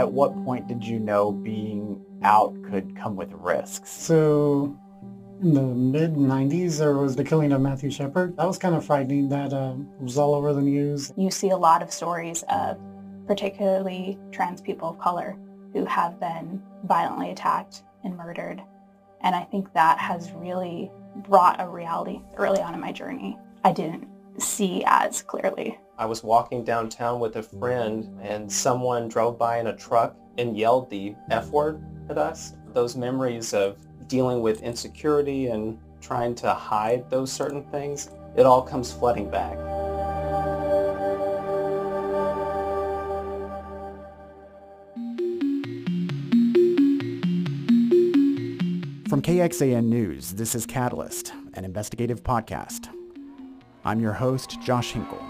At what point did you know being out could come with risks? So in the mid 90s, there was the killing of Matthew Shepard. That was kind of frightening. That uh, was all over the news. You see a lot of stories of particularly trans people of color who have been violently attacked and murdered. And I think that has really brought a reality early on in my journey I didn't see as clearly. I was walking downtown with a friend and someone drove by in a truck and yelled the F word at us. Those memories of dealing with insecurity and trying to hide those certain things, it all comes flooding back. From KXAN News, this is Catalyst, an investigative podcast. I'm your host, Josh Hinkle.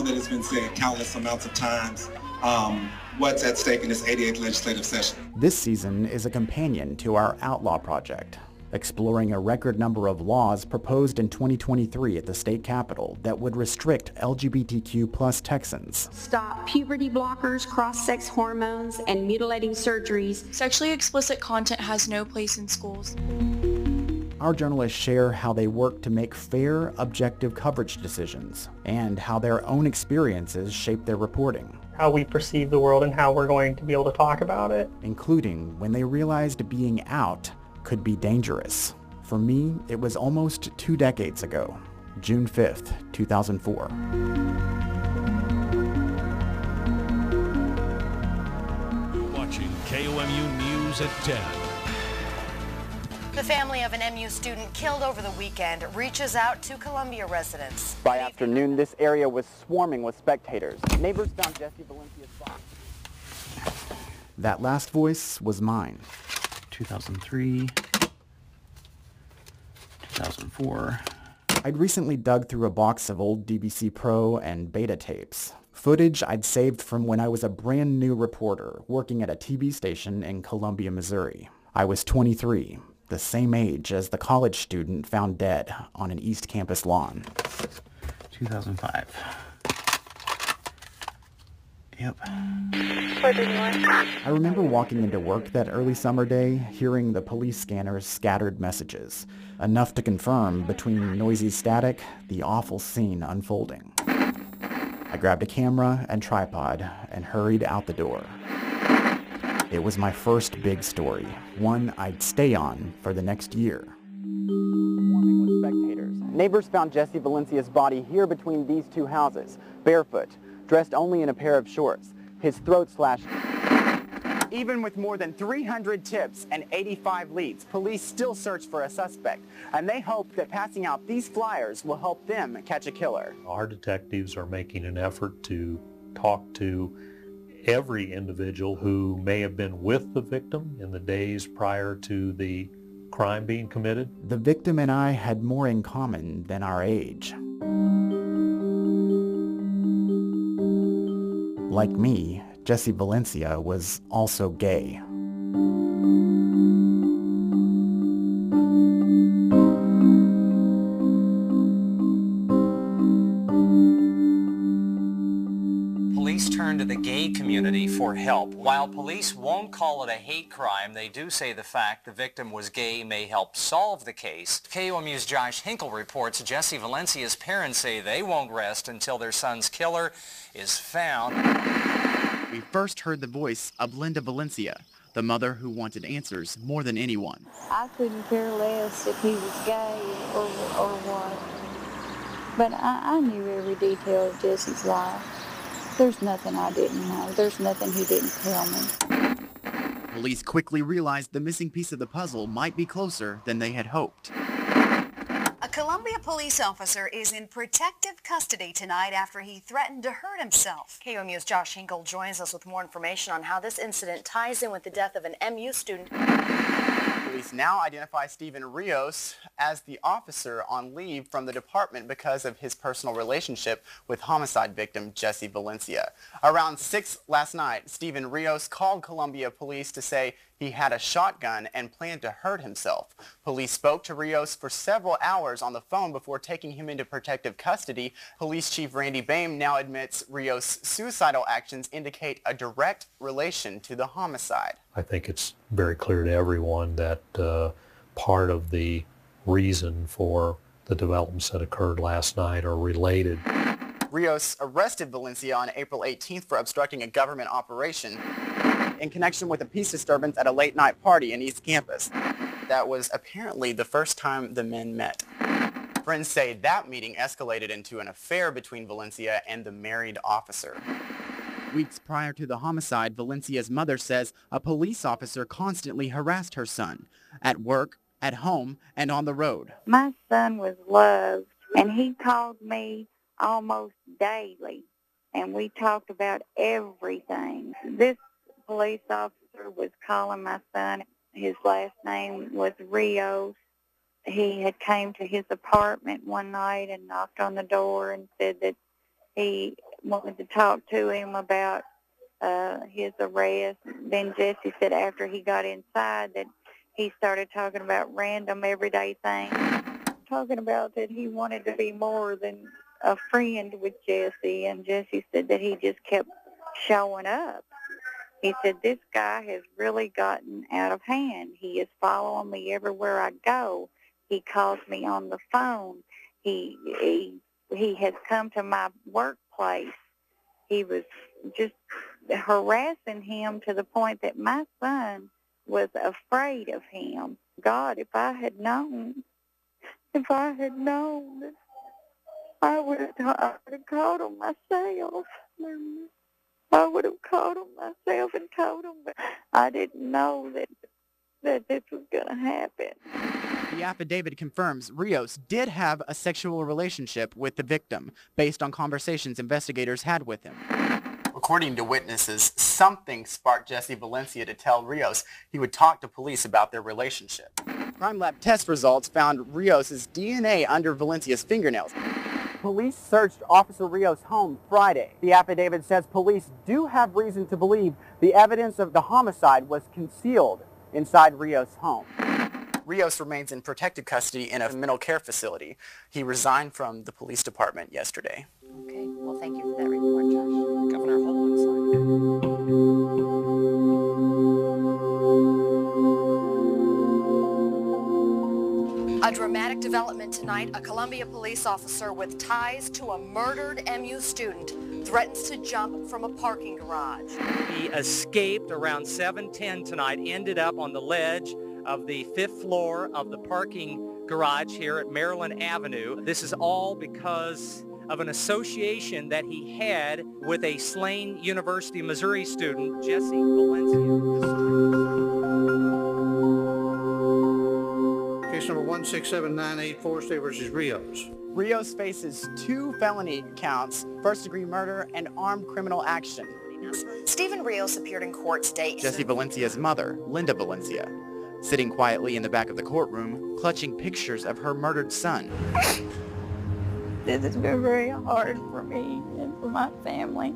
Know that it's been said countless amounts of times. Um, what's at stake in this 88th legislative session? This season is a companion to our Outlaw Project, exploring a record number of laws proposed in 2023 at the state capitol that would restrict LGBTQ plus Texans. Stop puberty blockers, cross-sex hormones, and mutilating surgeries. Sexually explicit content has no place in schools. Our journalists share how they work to make fair, objective coverage decisions and how their own experiences shape their reporting. How we perceive the world and how we're going to be able to talk about it. Including when they realized being out could be dangerous. For me, it was almost two decades ago, June 5th, 2004. Watching KOMU News at 10. The family of an MU student killed over the weekend reaches out to Columbia residents. By afternoon, this area was swarming with spectators. Neighbors found Jesse Valencia's body. That last voice was mine. 2003, 2004. I'd recently dug through a box of old DVC Pro and beta tapes. Footage I'd saved from when I was a brand new reporter working at a TV station in Columbia, Missouri. I was 23, the same age as the college student found dead on an East Campus lawn. 2005. Yep. I remember walking into work that early summer day, hearing the police scanners scattered messages, enough to confirm between noisy static the awful scene unfolding. I grabbed a camera and tripod and hurried out the door. It was my first big story, one I'd stay on for the next year. Neighbors found Jesse Valencia's body here between these two houses, barefoot, dressed only in a pair of shorts, his throat slashed. Even with more than 300 tips and 85 leads, police still search for a suspect, and they hope that passing out these flyers will help them catch a killer. Our detectives are making an effort to talk to every individual who may have been with the victim in the days prior to the crime being committed. The victim and I had more in common than our age. Like me, Jesse Valencia was also gay. Community for help. While police won't call it a hate crime, they do say the fact the victim was gay may help solve the case. KOMU's Josh Hinkle reports Jesse Valencia's parents say they won't rest until their son's killer is found. We first heard the voice of Linda Valencia, the mother who wanted answers more than anyone. I couldn't care less if he was gay or, or what. But I, I knew every detail of Jesse's life. There's nothing I didn't know. There's nothing he didn't tell me. Police quickly realized the missing piece of the puzzle might be closer than they had hoped. A Columbia police officer is in protective custody tonight after he threatened to hurt himself. KOMU's Josh Hinkle joins us with more information on how this incident ties in with the death of an MU student. Police now identify Stephen Rios as the officer on leave from the department because of his personal relationship with homicide victim Jesse Valencia. Around 6 last night, Stephen Rios called Columbia police to say he had a shotgun and planned to hurt himself. Police spoke to Rios for several hours on the phone before taking him into protective custody. Police Chief Randy Boehm now admits Rios' suicidal actions indicate a direct relation to the homicide. I think it's very clear to everyone that uh, part of the reason for the developments that occurred last night are related. Rios arrested Valencia on April 18th for obstructing a government operation in connection with a peace disturbance at a late night party in East Campus. That was apparently the first time the men met. Friends say that meeting escalated into an affair between Valencia and the married officer. Weeks prior to the homicide, Valencia's mother says a police officer constantly harassed her son at work, at home, and on the road. My son was loved, and he called me almost daily, and we talked about everything. This police officer was calling my son. His last name was Rios. He had came to his apartment one night and knocked on the door and said that he wanted to talk to him about uh, his arrest. Then Jesse said after he got inside that he started talking about random everyday things, talking about that he wanted to be more than a friend with Jesse, and Jesse said that he just kept showing up. He said, this guy has really gotten out of hand. He is following me everywhere I go. He calls me on the phone. He, he, he has come to my workplace. He was just harassing him to the point that my son was afraid of him. God, if I had known, if I had known, I would have, I would have called him myself. I would have called him myself and told him, but I didn't know that that this was going to happen. The affidavit confirms Rios did have a sexual relationship with the victim based on conversations investigators had with him. According to witnesses, something sparked Jesse Valencia to tell Rios he would talk to police about their relationship. Crime lab test results found Rios' DNA under Valencia's fingernails. Police searched Officer Rios' home Friday. The affidavit says police do have reason to believe the evidence of the homicide was concealed inside Rios' home. Rios remains in protective custody in a mental care facility. He resigned from the police department yesterday. Okay, well thank you for that report, Josh. Governor Holt A dramatic development tonight. A Columbia police officer with ties to a murdered MU student threatens to jump from a parking garage. He escaped around 7:10 tonight, ended up on the ledge of the fifth floor of the parking garage here at Maryland Avenue. This is all because of an association that he had with a slain University, of Missouri student, Jesse Valencia. 167984, Forest Day versus Rios. Rios faces two felony counts, first-degree murder and armed criminal action. Stephen Rios appeared in court today. Jesse Valencia's mother, Linda Valencia, sitting quietly in the back of the courtroom, clutching pictures of her murdered son. This has been very hard for me and for my family.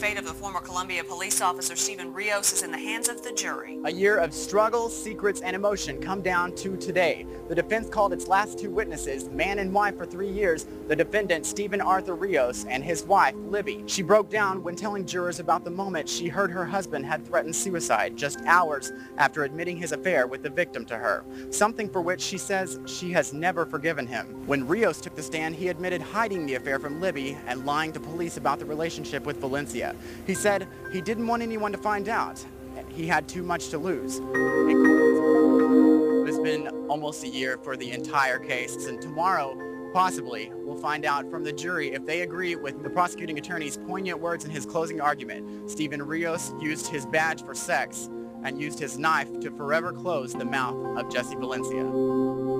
Fate of the former Columbia police officer Stephen Rios is in the hands of the jury. A year of struggle, secrets, and emotion come down to today. The defense called its last two witnesses, man and wife for three years, the defendant Stephen Arthur Rios and his wife, Libby. She broke down when telling jurors about the moment she heard her husband had threatened suicide just hours after admitting his affair with the victim to her, something for which she says she has never forgiven him. When Rios took the stand, he admitted hiding the affair from Libby and lying to police about the relationship with Valencia. He said he didn't want anyone to find out. He had too much to lose. It's been almost a year for the entire case, and tomorrow, possibly, we'll find out from the jury if they agree with the prosecuting attorney's poignant words in his closing argument. Stephen Rios used his badge for sex and used his knife to forever close the mouth of Jesse Valencia.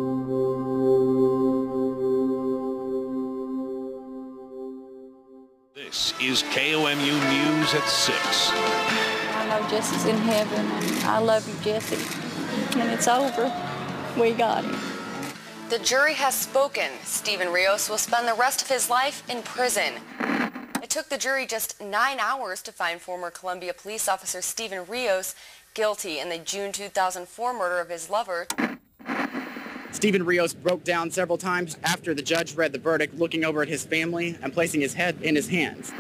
This is KOMU News at 6. I know Jesse's in heaven, and I love you, Jesse. And it's over. We got him. The jury has spoken. Stephen Rios will spend the rest of his life in prison. It took the jury just nine hours to find former Columbia police officer Stephen Rios guilty in the June 2004 murder of his lover. Stephen Rios broke down several times after the judge read the verdict, looking over at his family and placing his head in his hands.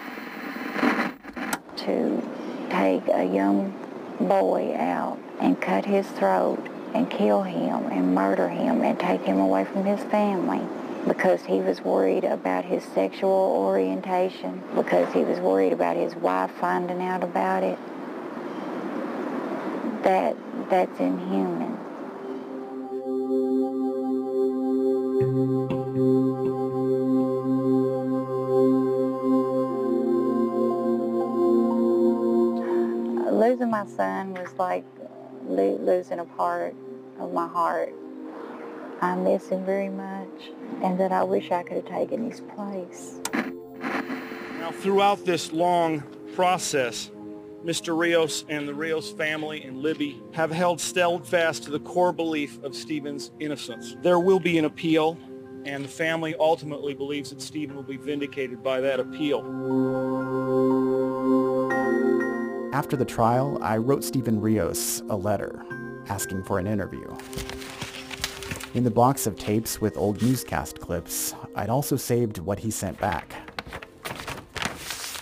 To take a young boy out and cut his throat and kill him and murder him and take him away from his family because he was worried about his sexual orientation, because he was worried about his wife finding out about it. That that's inhuman. My son was like lo- losing a part of my heart. I miss him very much, and that I wish I could have taken his place. Now, throughout this long process, Mr. Rios and the Rios family and Libby have held steadfast to the core belief of Stephen's innocence. There will be an appeal, and the family ultimately believes that Stephen will be vindicated by that appeal. After the trial, I wrote Stephen Rios a letter asking for an interview. In the box of tapes with old newscast clips, I'd also saved what he sent back.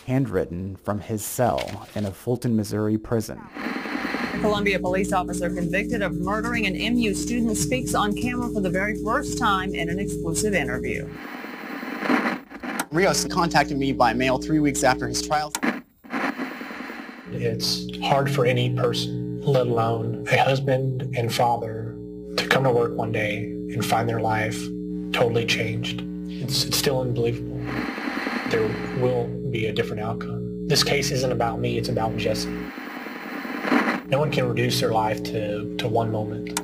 Handwritten from his cell in a Fulton, Missouri prison. A Columbia police officer convicted of murdering an MU student speaks on camera for the very first time in an exclusive interview. Rios contacted me by mail three weeks after his trial. It's hard for any person, let alone a husband and father, to come to work one day and find their life totally changed. It's, it's still unbelievable. There will be a different outcome. This case isn't about me, it's about Jesse. No one can reduce their life to, to one moment.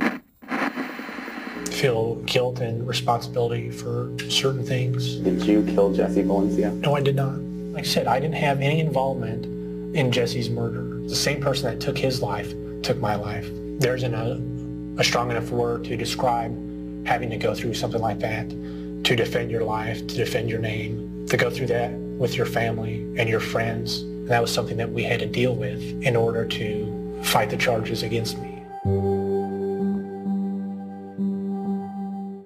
Feel guilt and responsibility for certain things. Did you kill Jesse Valencia? No, I did not. Like I said, I didn't have any involvement in Jesse's murder. The same person that took his life took my life. There isn't a, a strong enough word to describe having to go through something like that, to defend your life, to defend your name, to go through that with your family and your friends. And that was something that we had to deal with in order to fight the charges against me.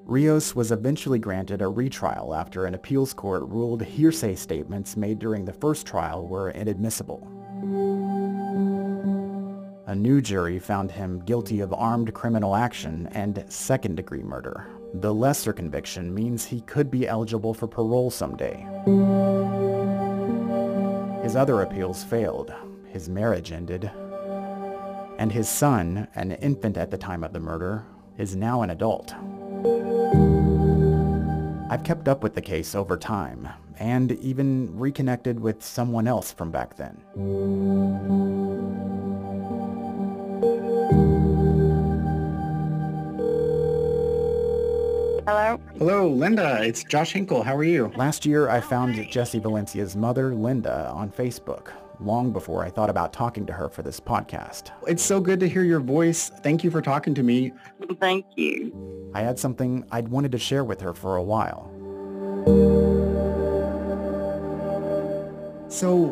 Rios was eventually granted a retrial after an appeals court ruled hearsay statements made during the first trial were inadmissible. A new jury found him guilty of armed criminal action and second-degree murder. The lesser conviction means he could be eligible for parole someday. His other appeals failed. His marriage ended. And his son, an infant at the time of the murder, is now an adult. I've kept up with the case over time, and even reconnected with someone else from back then. Hello? Hello, Linda. It's Josh Hinkle. How are you? Last year, I found Jesse Valencia's mother, Linda, on Facebook, long before I thought about talking to her for this podcast. It's so good to hear your voice. Thank you for talking to me. Thank you. I had something I'd wanted to share with her for a while. So,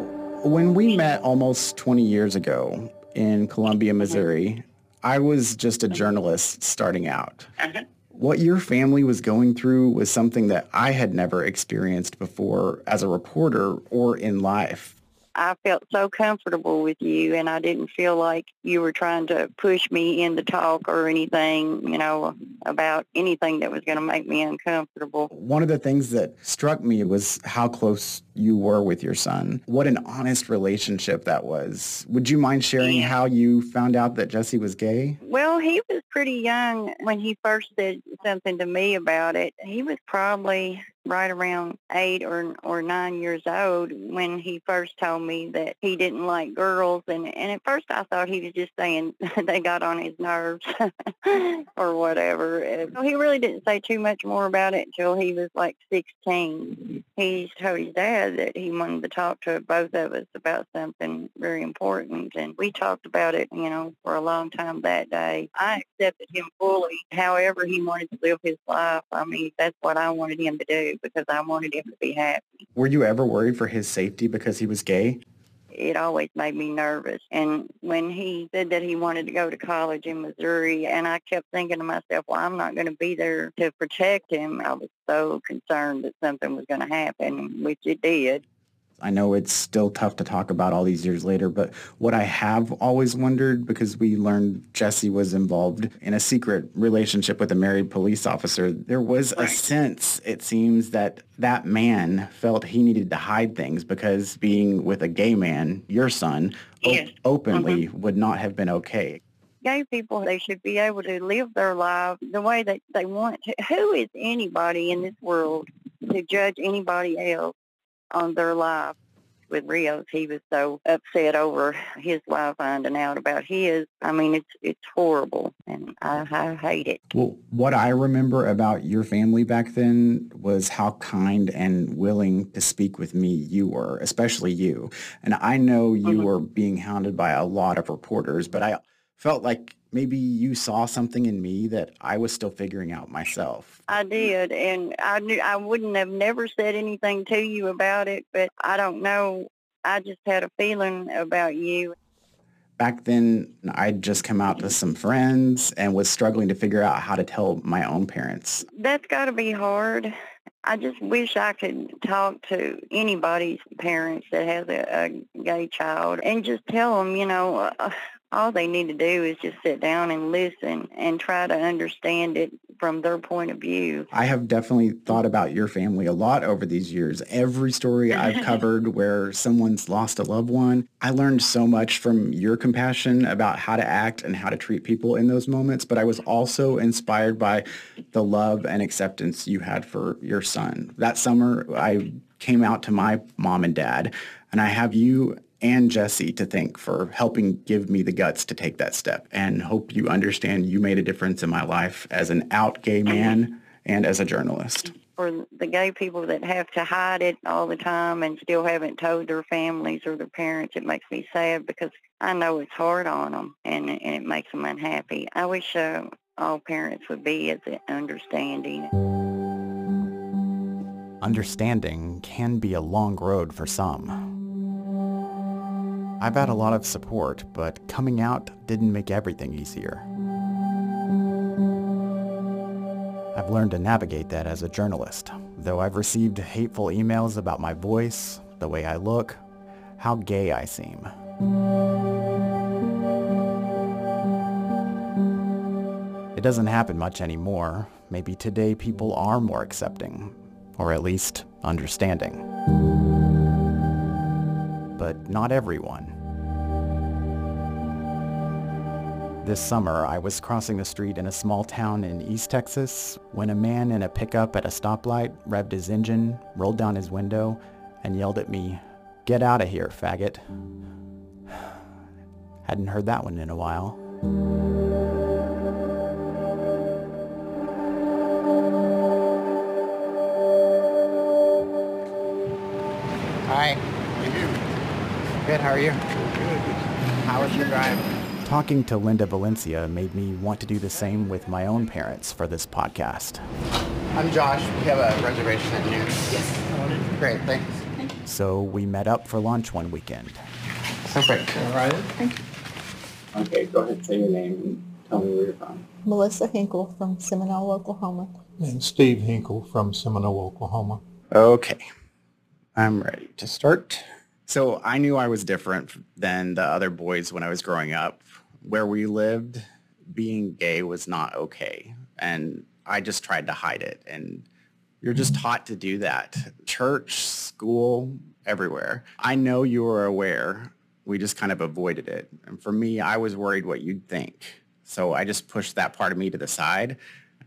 when we met almost 20 years ago in Columbia, Missouri, I was just a journalist starting out. Uh-huh. What your family was going through was something that I had never experienced before as a reporter or in life. I felt so comfortable with you and I didn't feel like you were trying to push me into talk or anything, you know, about anything that was going to make me uncomfortable. One of the things that struck me was how close you were with your son. What an honest relationship that was. Would you mind sharing Yeah. how you found out that Jesse was gay? Well, he was pretty young when he first said something to me about it. He was probably right around eight or or nine years old when he first told me that he didn't like girls and and at first I thought he was just saying they got on his nerves or whatever. Uh, he really didn't say too much more about it until he was like 16. He told his dad that he wanted to talk to both of us about something very important, and we talked about it, you know, for a long time that day. I accepted him fully. However he wanted to live his life, I mean, that's what I wanted him to do because I wanted him to be happy. Were you ever worried for his safety because he was gay? it always made me nervous. And when he said that he wanted to go to college in Missouri, and I kept thinking to myself, well, I'm not going to be there to protect him. I was so concerned that something was going to happen, which it did. I know it's still tough to talk about all these years later, but what I have always wondered, because we learned Jesse was involved in a secret relationship with a married police officer, there was right. a sense, it seems, that that man felt he needed to hide things because being with a gay man, your son, yes. op- openly mm-hmm. would not have been okay gay people, they should be able to live their life the way that they want to. Who is anybody in this world to judge anybody else on their life. With Rios, he was so upset over his wife finding out about his. I mean, it's it's horrible, and I, I hate it. Well, what I remember about your family back then was how kind and willing to speak with me you were, especially you. And I know you mm-hmm. were being hounded by a lot of reporters, but I felt like maybe you saw something in me that I was still figuring out myself. I did, and I knew I wouldn't have never said anything to you about it, but I don't know. I just had a feeling about you. Back then, I'd just come out to some friends and was struggling to figure out how to tell my own parents. That's got to be hard. I just wish I could talk to anybody's parents that has a, a gay child and just tell them, you know, uh, all they need to do is just sit down and listen and try to understand it from their point of view. I have definitely thought about your family a lot over these years. Every story I've covered where someone's lost a loved one, I learned so much from your compassion about how to act and how to treat people in those moments, but I was also inspired by the love and acceptance you had for your son. That summer, I came out to my mom and dad, and I have you and Jesse to thank for helping give me the guts to take that step and hope you understand you made a difference in my life as an out gay man and as a journalist. For the gay people that have to hide it all the time and still haven't told their families or their parents, it makes me sad because I know it's hard on them and, and it makes them unhappy. I wish uh, all parents would be as understanding. Understanding can be a long road for some. I've had a lot of support, but coming out didn't make everything easier. I've learned to navigate that as a journalist, though I've received hateful emails about my voice, the way I look, how gay I seem. It doesn't happen much anymore. Maybe today people are more accepting, or at least understanding but not everyone. This summer, I was crossing the street in a small town in East Texas when a man in a pickup at a stoplight revved his engine, rolled down his window, and yelled at me, Get out of here, faggot. Hadn't heard that one in a while. How are you? Good. How was your drive? Talking to Linda Valencia made me want to do the same with my own parents for this podcast. I'm Josh. We have a reservation at noon. Yes. Great, thanks. So we met up for lunch one weekend. Perfect. All right. Thank you. Okay, go ahead, say your name and tell me where you're from. Melissa Hinkle from Seminole, Oklahoma. And Steve Hinkle from Seminole, Oklahoma. Okay. I'm ready to start. So I knew I was different than the other boys when I was growing up. Where we lived, being gay was not okay. And I just tried to hide it. And you're just taught to do that. Church, school, everywhere. I know you were aware. We just kind of avoided it. And for me, I was worried what you'd think. So I just pushed that part of me to the side.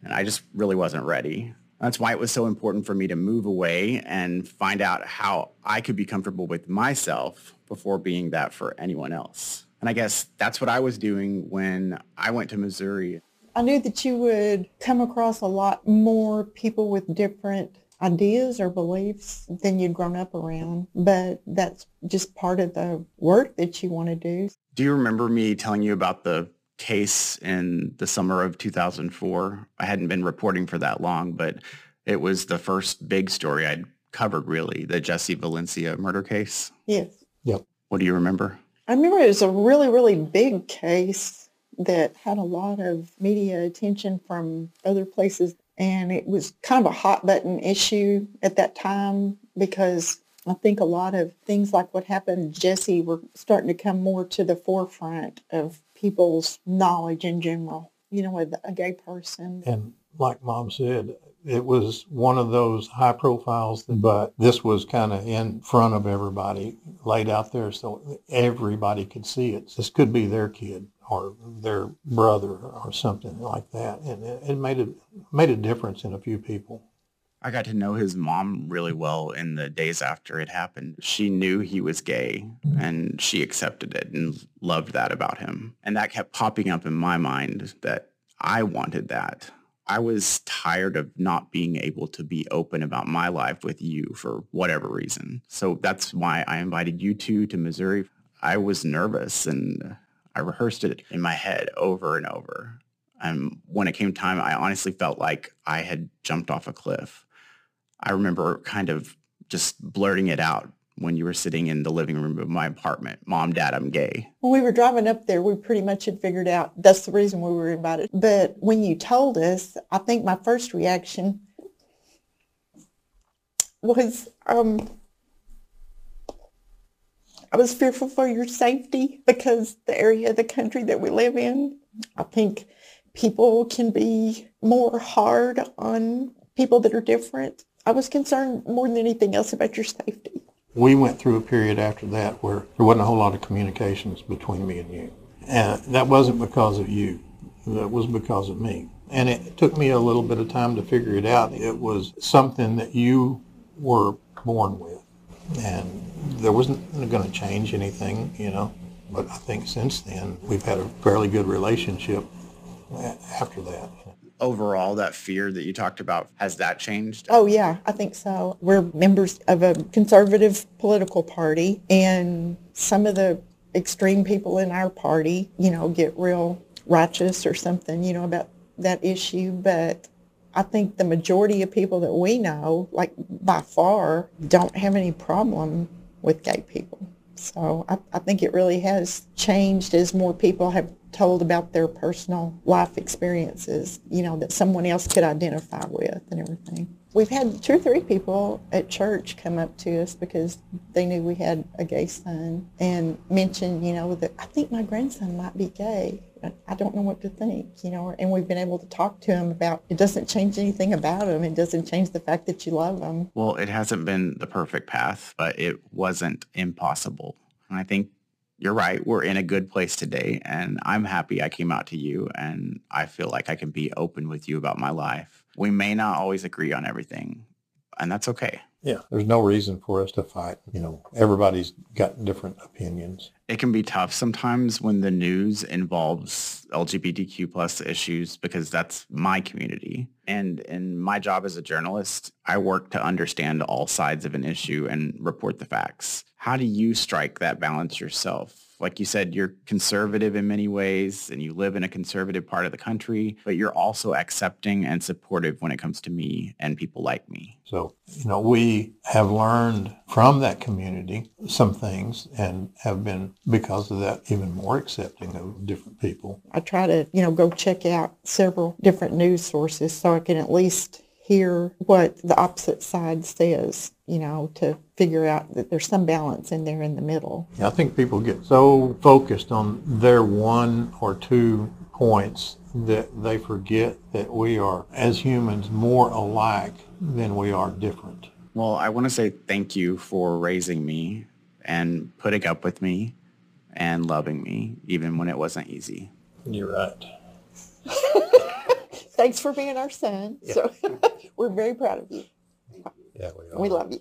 And I just really wasn't ready. That's why it was so important for me to move away and find out how I could be comfortable with myself before being that for anyone else. And I guess that's what I was doing when I went to Missouri. I knew that you would come across a lot more people with different ideas or beliefs than you'd grown up around, but that's just part of the work that you want to do. Do you remember me telling you about the case in the summer of 2004? I hadn't been reporting for that long, but it was the first big story I'd covered really, the Jesse Valencia murder case. Yes. Yep. What do you remember? I remember it was a really, really big case that had a lot of media attention from other places. And it was kind of a hot button issue at that time because I think a lot of things like what happened Jesse were starting to come more to the forefront of people's knowledge in general, you know, with a gay person. And like mom said, it was one of those high profiles, but this was kind of in front of everybody, laid out there so everybody could see it. This could be their kid or their brother or something like that. And it made, a, made a difference in a few people. I got to know his mom really well in the days after it happened. She knew he was gay mm-hmm. and she accepted it and loved that about him. And that kept popping up in my mind that I wanted that. I was tired of not being able to be open about my life with you for whatever reason. So that's why I invited you two to Missouri. I was nervous and I rehearsed it in my head over and over. And when it came time, I honestly felt like I had jumped off a cliff. I remember kind of just blurting it out when you were sitting in the living room of my apartment. Mom, Dad, I'm gay. When we were driving up there, we pretty much had figured out that's the reason we were invited. But when you told us, I think my first reaction was um, I was fearful for your safety because the area of the country that we live in, I think people can be more hard on people that are different. I was concerned more than anything else about your safety. We went through a period after that where there wasn't a whole lot of communications between me and you. And that wasn't because of you. That was because of me. And it took me a little bit of time to figure it out. It was something that you were born with. And there wasn't going to change anything, you know. But I think since then, we've had a fairly good relationship after that overall that fear that you talked about has that changed? Oh yeah i think so. We're members of a conservative political party and some of the extreme people in our party you know get real righteous or something you know about that issue but i think the majority of people that we know like by far don't have any problem with gay people. So I, I think it really has changed as more people have told about their personal life experiences, you know, that someone else could identify with and everything. We've had two or three people at church come up to us because they knew we had a gay son and mention, you know, that I think my grandson might be gay. I don't know what to think, you know, and we've been able to talk to him about it doesn't change anything about him. It doesn't change the fact that you love him. Well, it hasn't been the perfect path, but it wasn't impossible. And I think you're right. We're in a good place today. And I'm happy I came out to you and I feel like I can be open with you about my life. We may not always agree on everything and that's okay. Yeah, there's no reason for us to fight. You know, everybody's got different opinions. It can be tough sometimes when the news involves LGBTQ plus issues because that's my community. And in my job as a journalist, I work to understand all sides of an issue and report the facts. How do you strike that balance yourself? like you said, you're conservative in many ways and you live in a conservative part of the country, but you're also accepting and supportive when it comes to me and people like me. So, you know, we have learned from that community some things and have been, because of that, even more accepting of different people. I try to, you know, go check out several different news sources so I can at least hear what the opposite side says, you know, to figure out that there's some balance in there in the middle. Yeah, I think people get so focused on their one or two points that they forget that we are, as humans, more alike than we are different. Well, I want to say thank you for raising me and putting up with me and loving me, even when it wasn't easy. You're right. Thanks for being our son. Yeah. So we're very proud of you. Yeah, we are. We love you.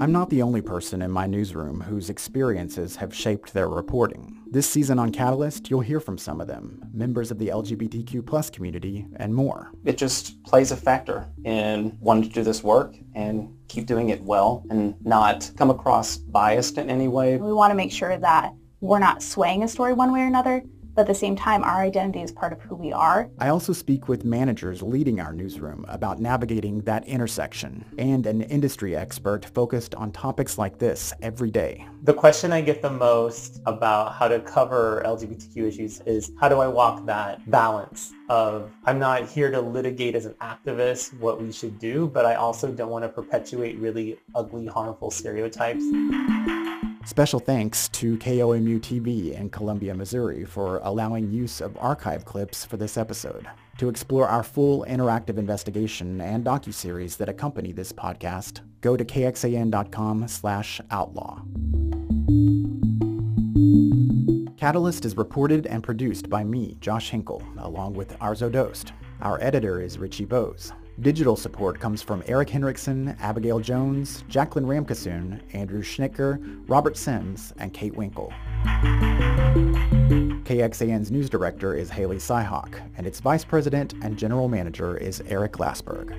I'm not the only person in my newsroom whose experiences have shaped their reporting. This season on Catalyst, you'll hear from some of them, members of the LGBTQ plus community, and more. It just plays a factor in wanting to do this work and keep doing it well and not come across biased in any way. We want to make sure that we're not swaying a story one way or another, but at the same time, our identity is part of who we are. I also speak with managers leading our newsroom about navigating that intersection and an industry expert focused on topics like this every day. The question I get the most about how to cover LGBTQ issues is how do I walk that balance of I'm not here to litigate as an activist what we should do, but I also don't want to perpetuate really ugly, harmful stereotypes. Special thanks to KOMU TV in Columbia, Missouri for allowing use of archive clips for this episode. To explore our full interactive investigation and docuseries that accompany this podcast, go to kxan.com slash outlaw. Catalyst is reported and produced by me, Josh Hinkle, along with Arezow Doost. Our editor is Richie Bose. Digital support comes from Eric Henriksen, Abigail Jones, Jacqueline Ramkasoon, Andrew Schnitker, Robert Sims, and Kate Winkle. KXAN's news director is Haley Syhawk, and its vice president and general manager is Eric Glassberg.